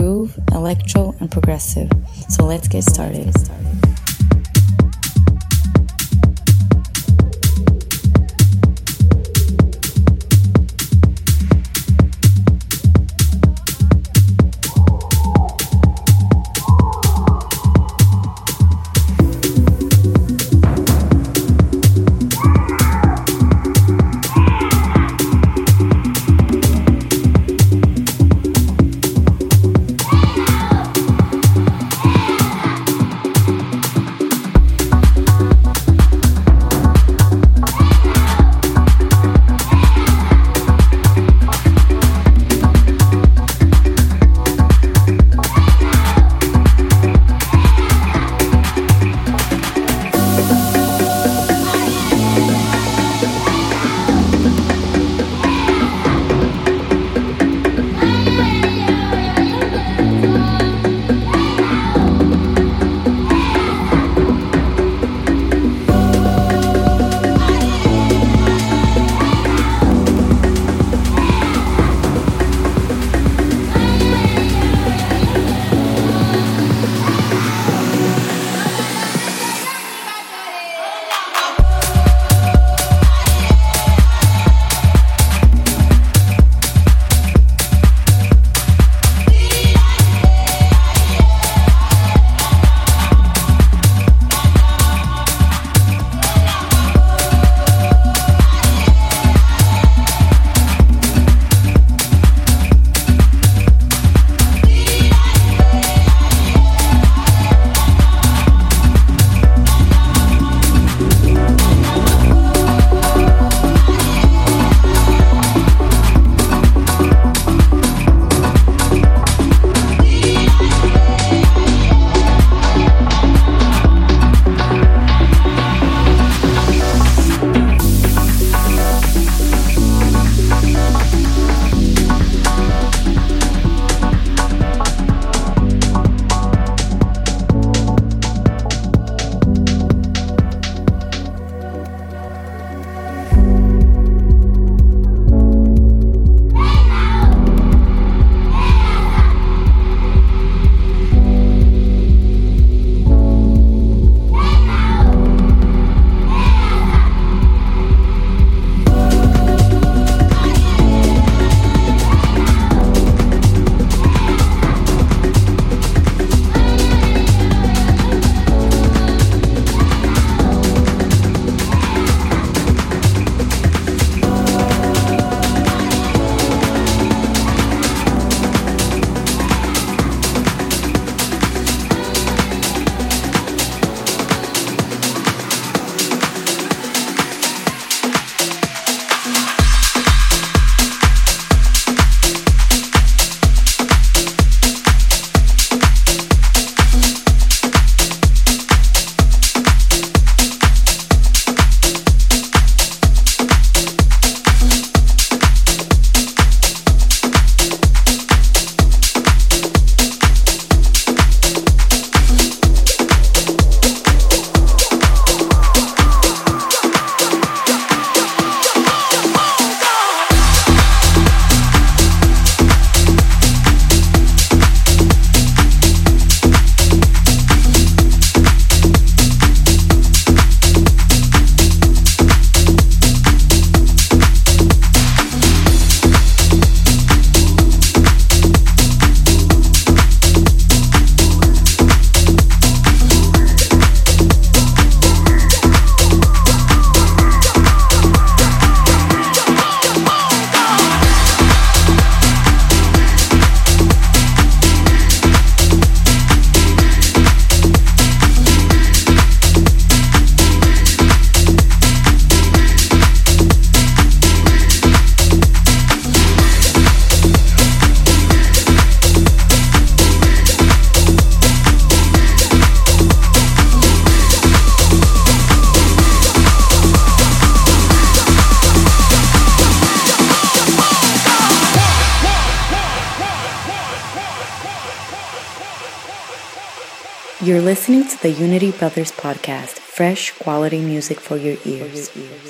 groove, electro, and progressive. So let's get started. the Unity Brothers podcast, fresh quality music for your ears. For your ears.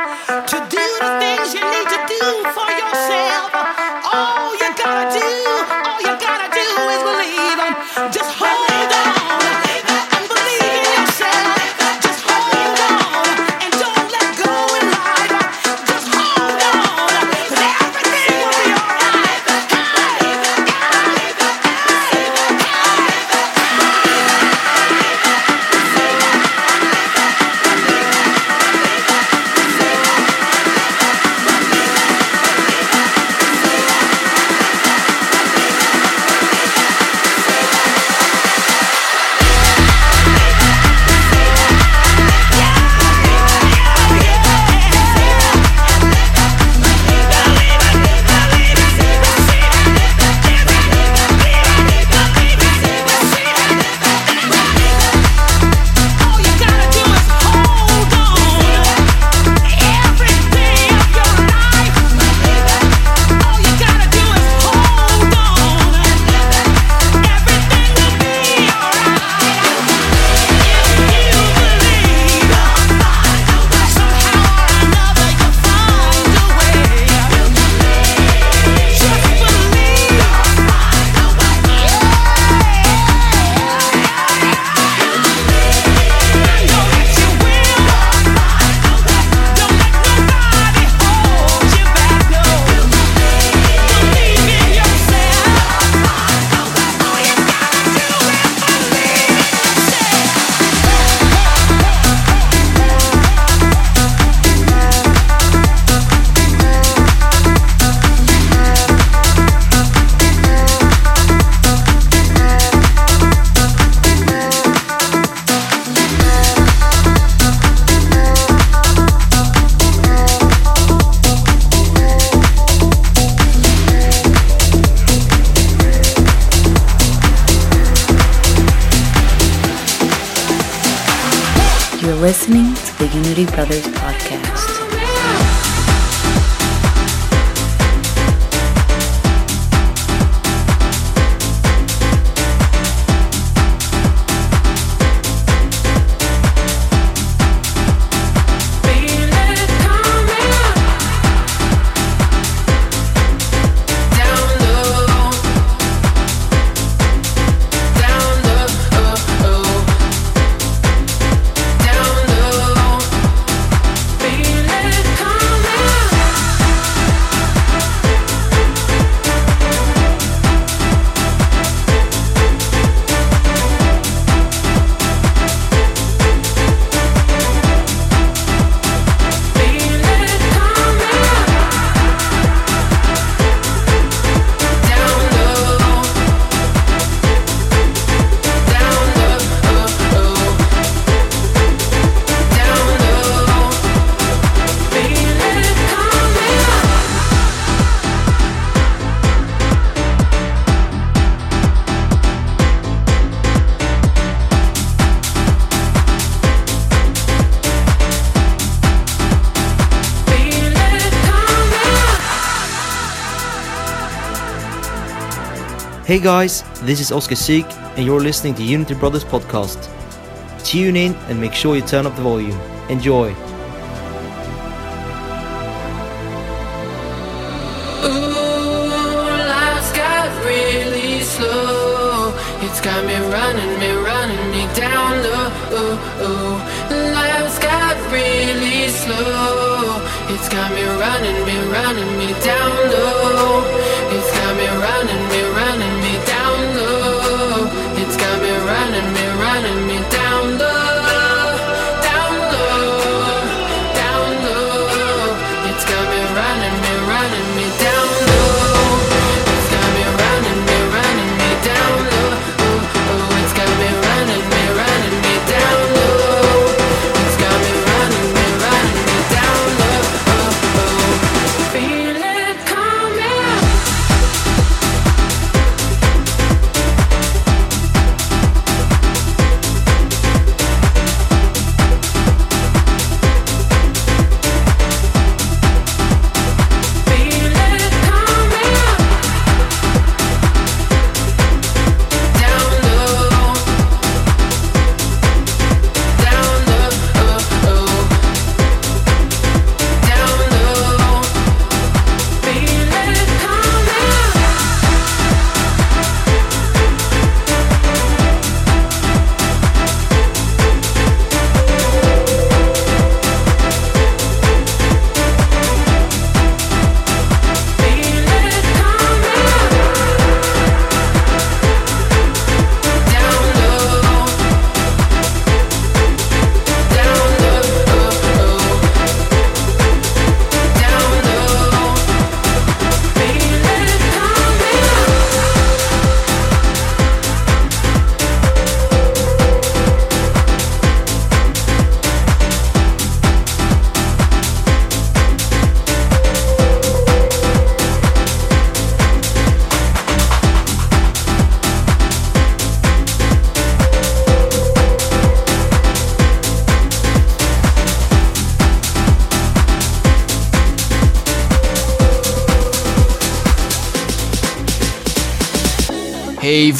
Hey guys, this is Oscar Sieg, and you're listening to Unity Brothers Podcast. Tune in and make sure you turn up the volume. Enjoy.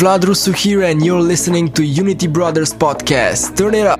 Vlad Rusuhira and you're listening to Unity Brothers Podcast. Turn it up.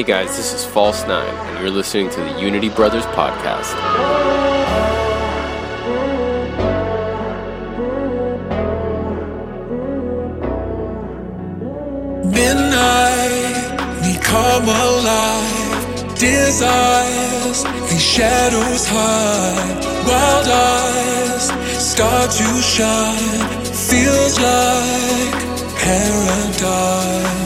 Hey guys, this is False Nine, and you're listening to the Unity Brothers Podcast. Midnight, we come alive. Desires, these shadows hide. Wild eyes start to shine. Feels like paradise.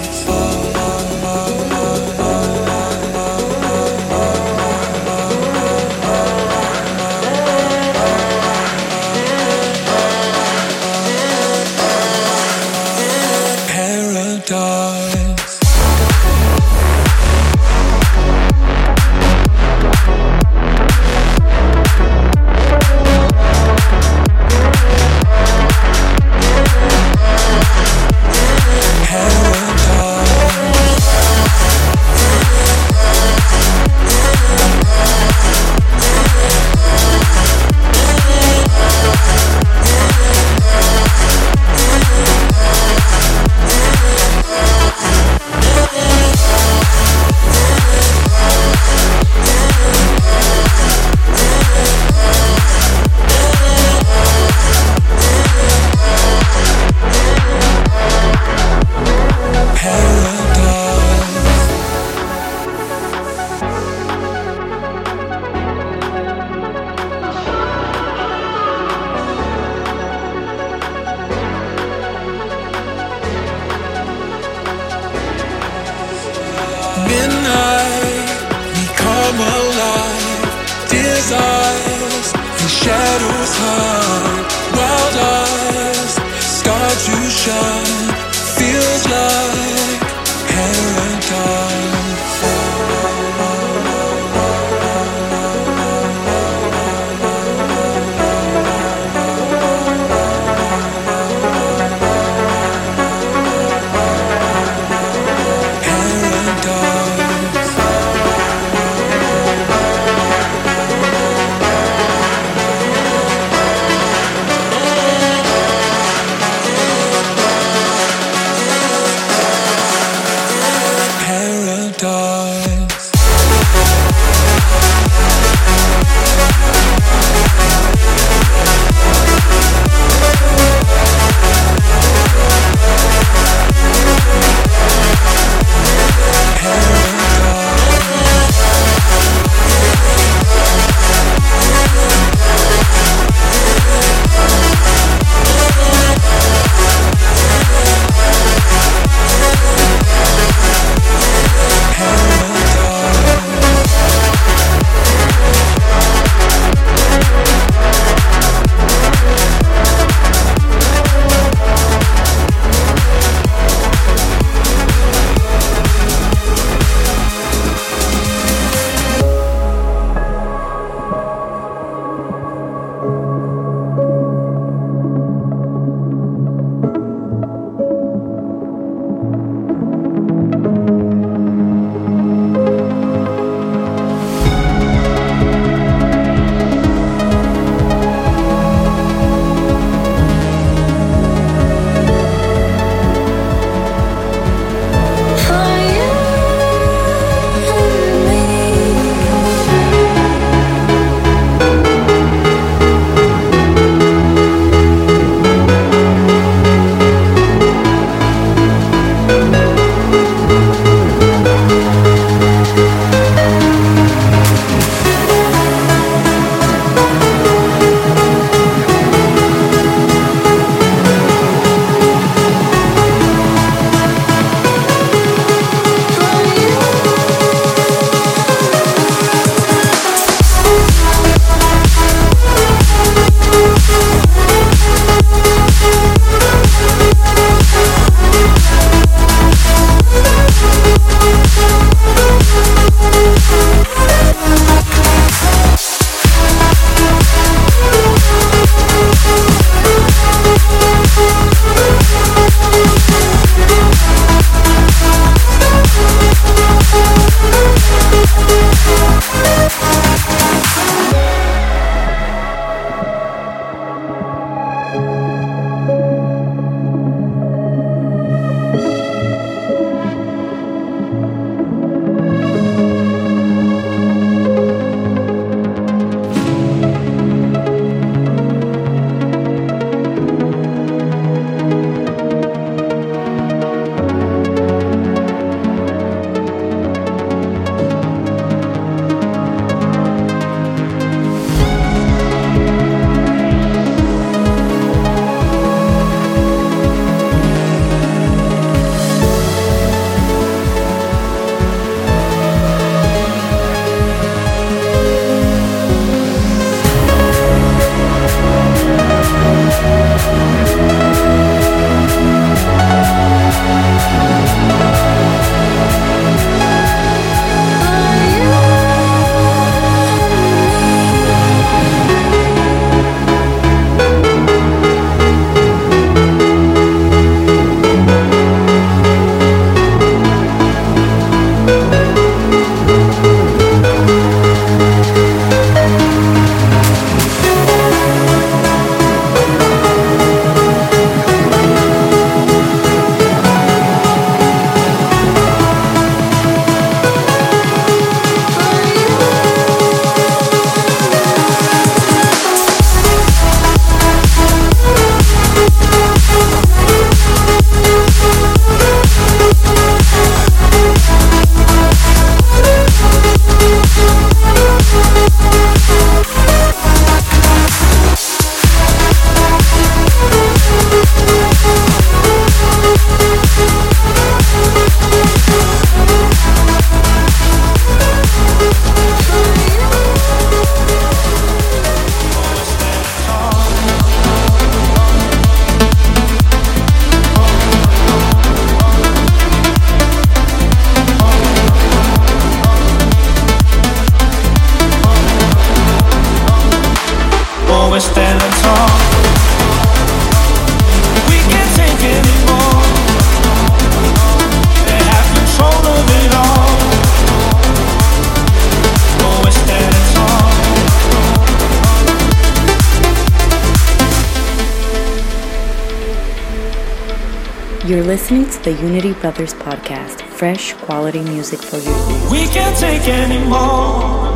the Unity Brothers podcast. Fresh quality music for you. We can't take anymore.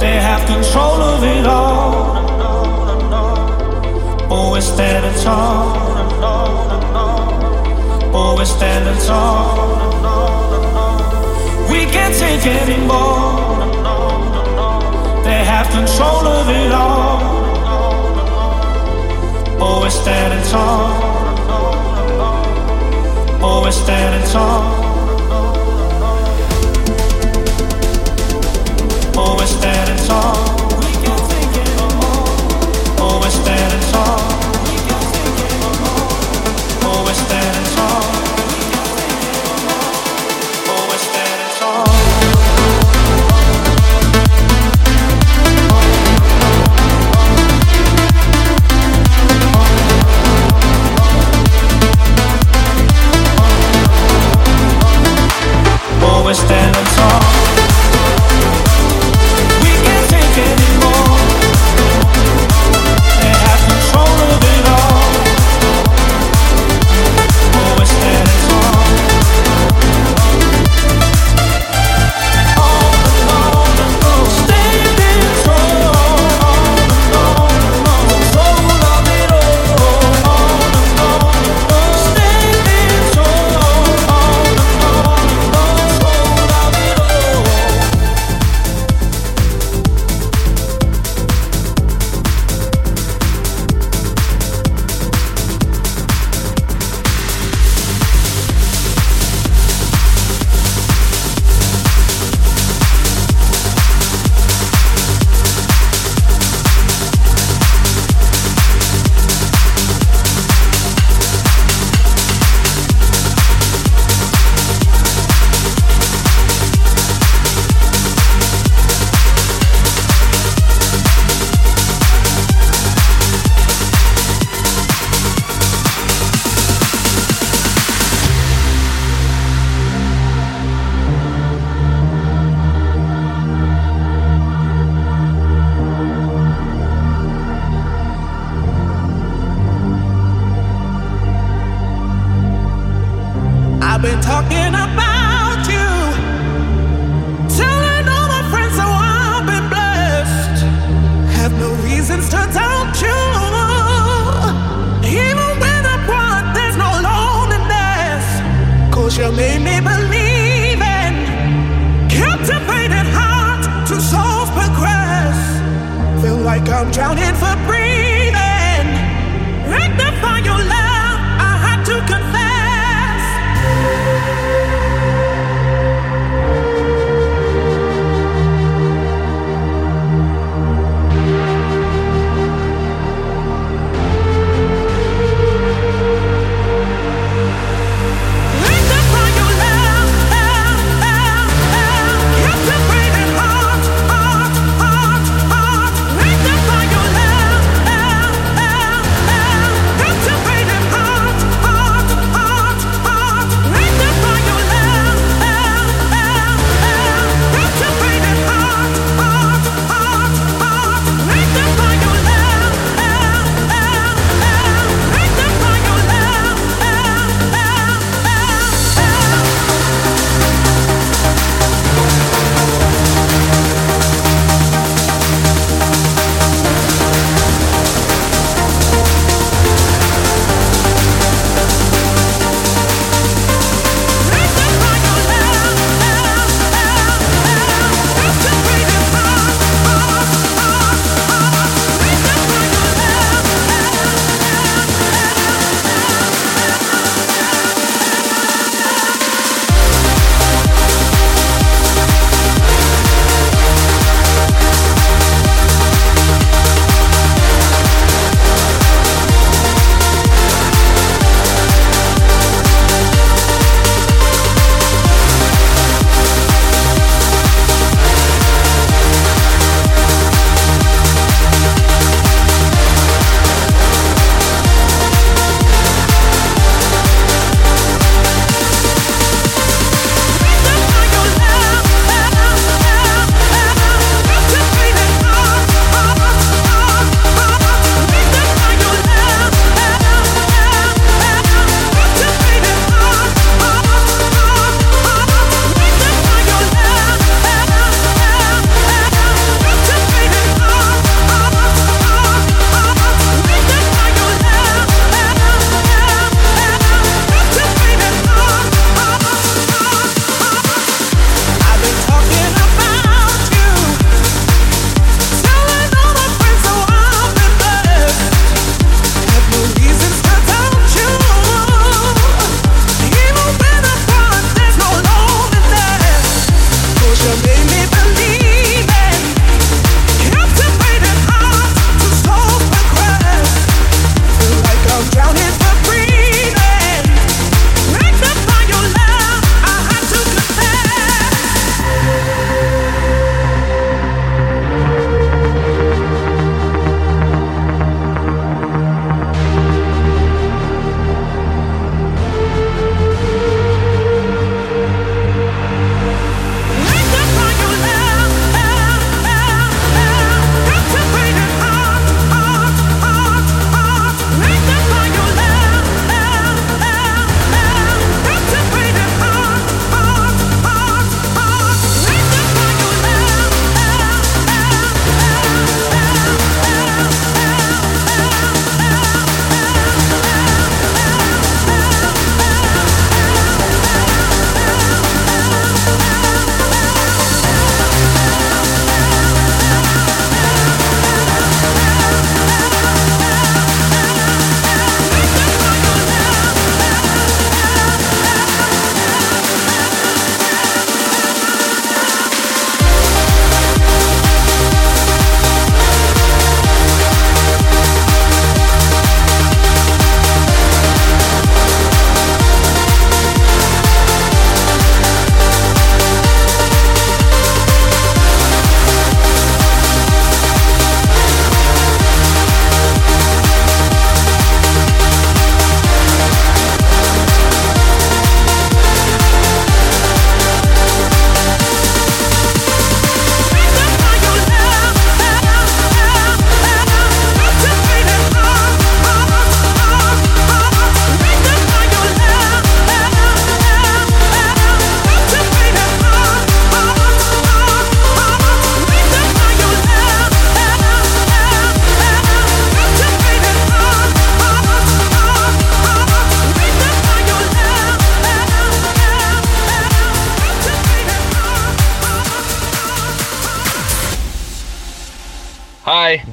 They have control of it all. But we're standing tall. But we're standing tall. We can't take anymore. They have control of it all. But we're standing tall. We standing tall.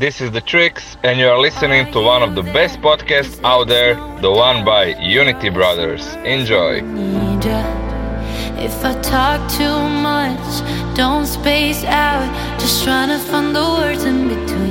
This is The Tricks, and you are listening to one of the best podcasts out there, the one by Unity Brothers. Enjoy. If I talk too much, don't space out, just trying to find the words in between.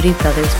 Community Brothers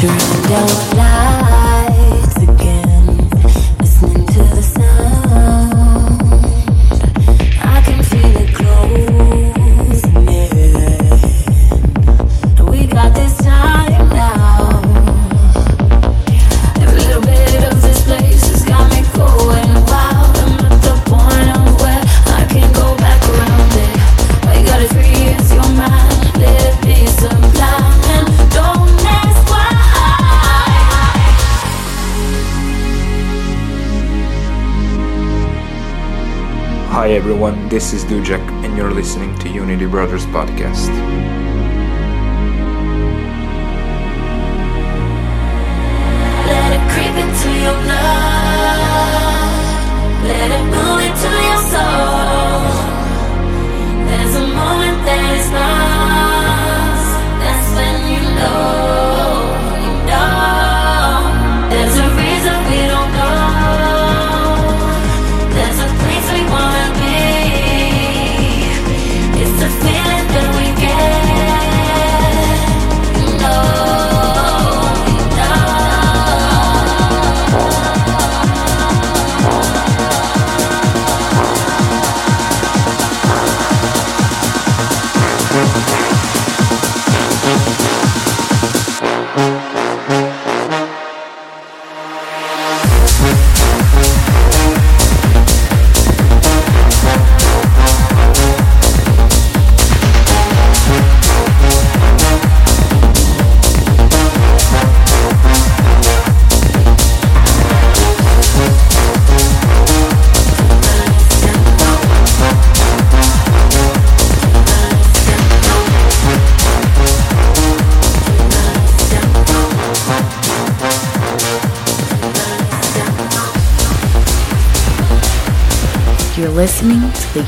through down This is Dujak, and you're listening to Unity Brothers Podcast.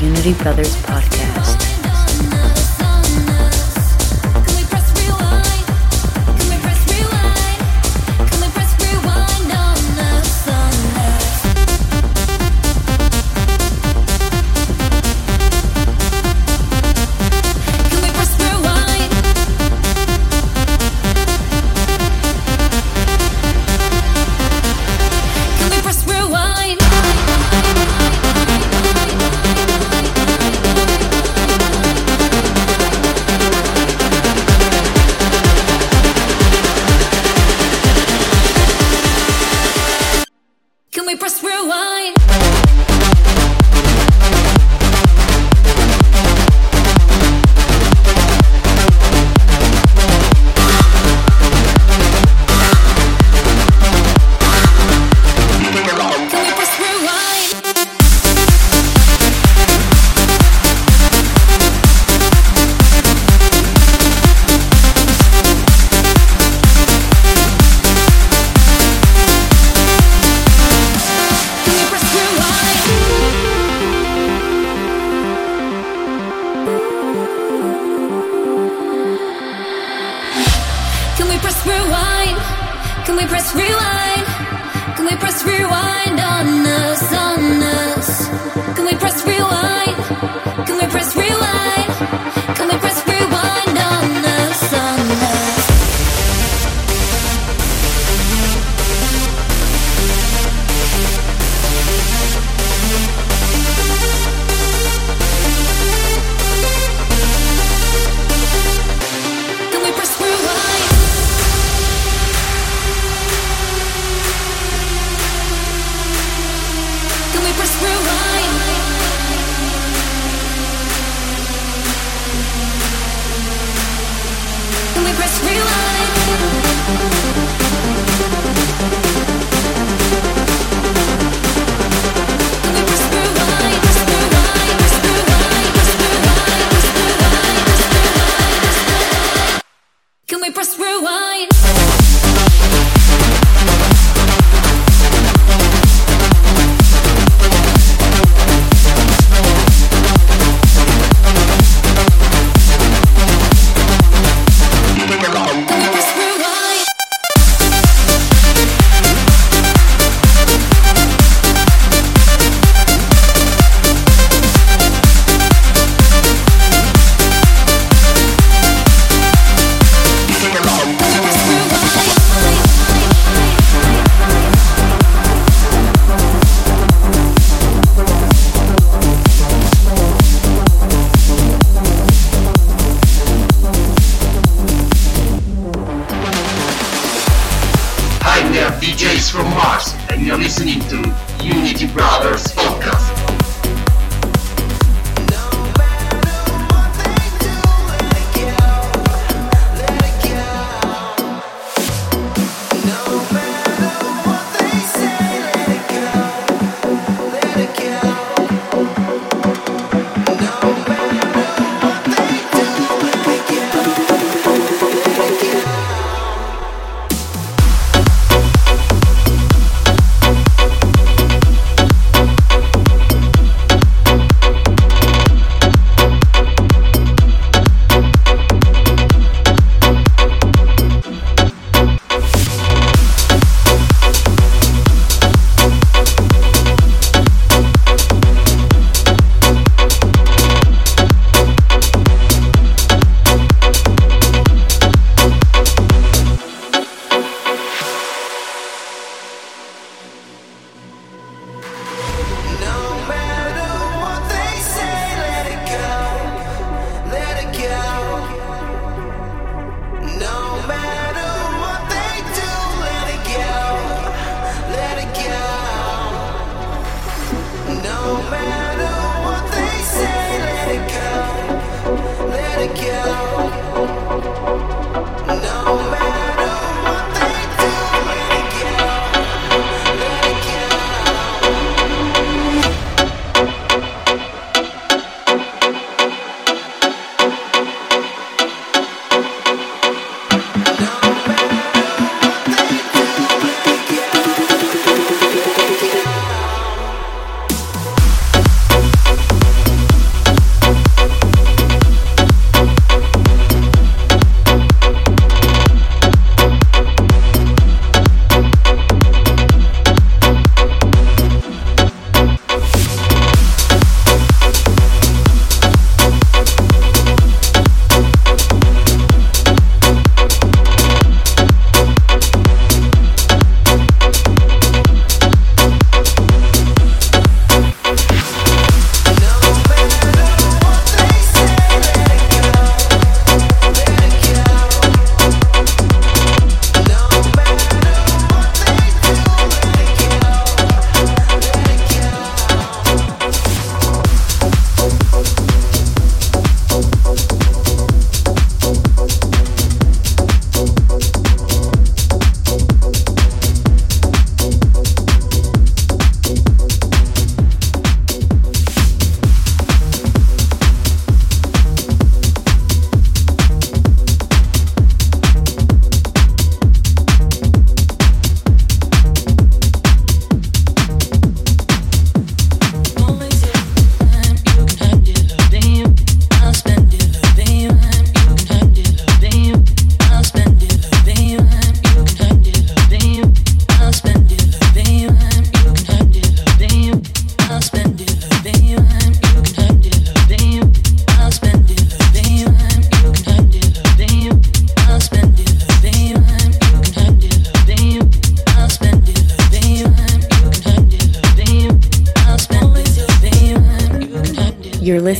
Unity Brothers press rewind? Can we press rewind? Can we press rewind on us, on us? Can we press rewind?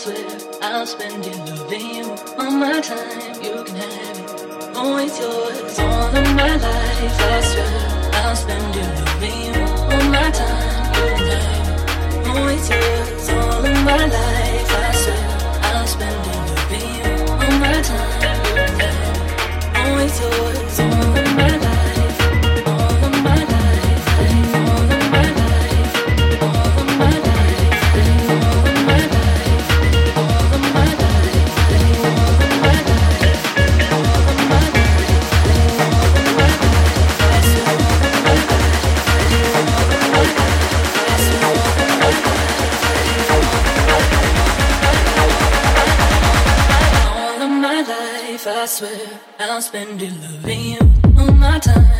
swear I'll spend it loving you. All my time, you can have it. Oh, it's yours. All of my life, I swear I'll spend it loving you. All my time, you can have it. Oh, it's yours. All of my life, I swear I'll spend it loving you. All my time, you can have it. Oh, it's yours. swear I'll spend it loving you all my time.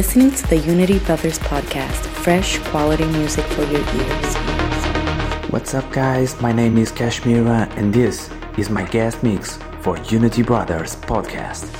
Listening to the Unity Brothers podcast, fresh quality music for your ears. What's up, guys? My name is Kash Mihra, and this is my guest mix for Unity Brothers podcast.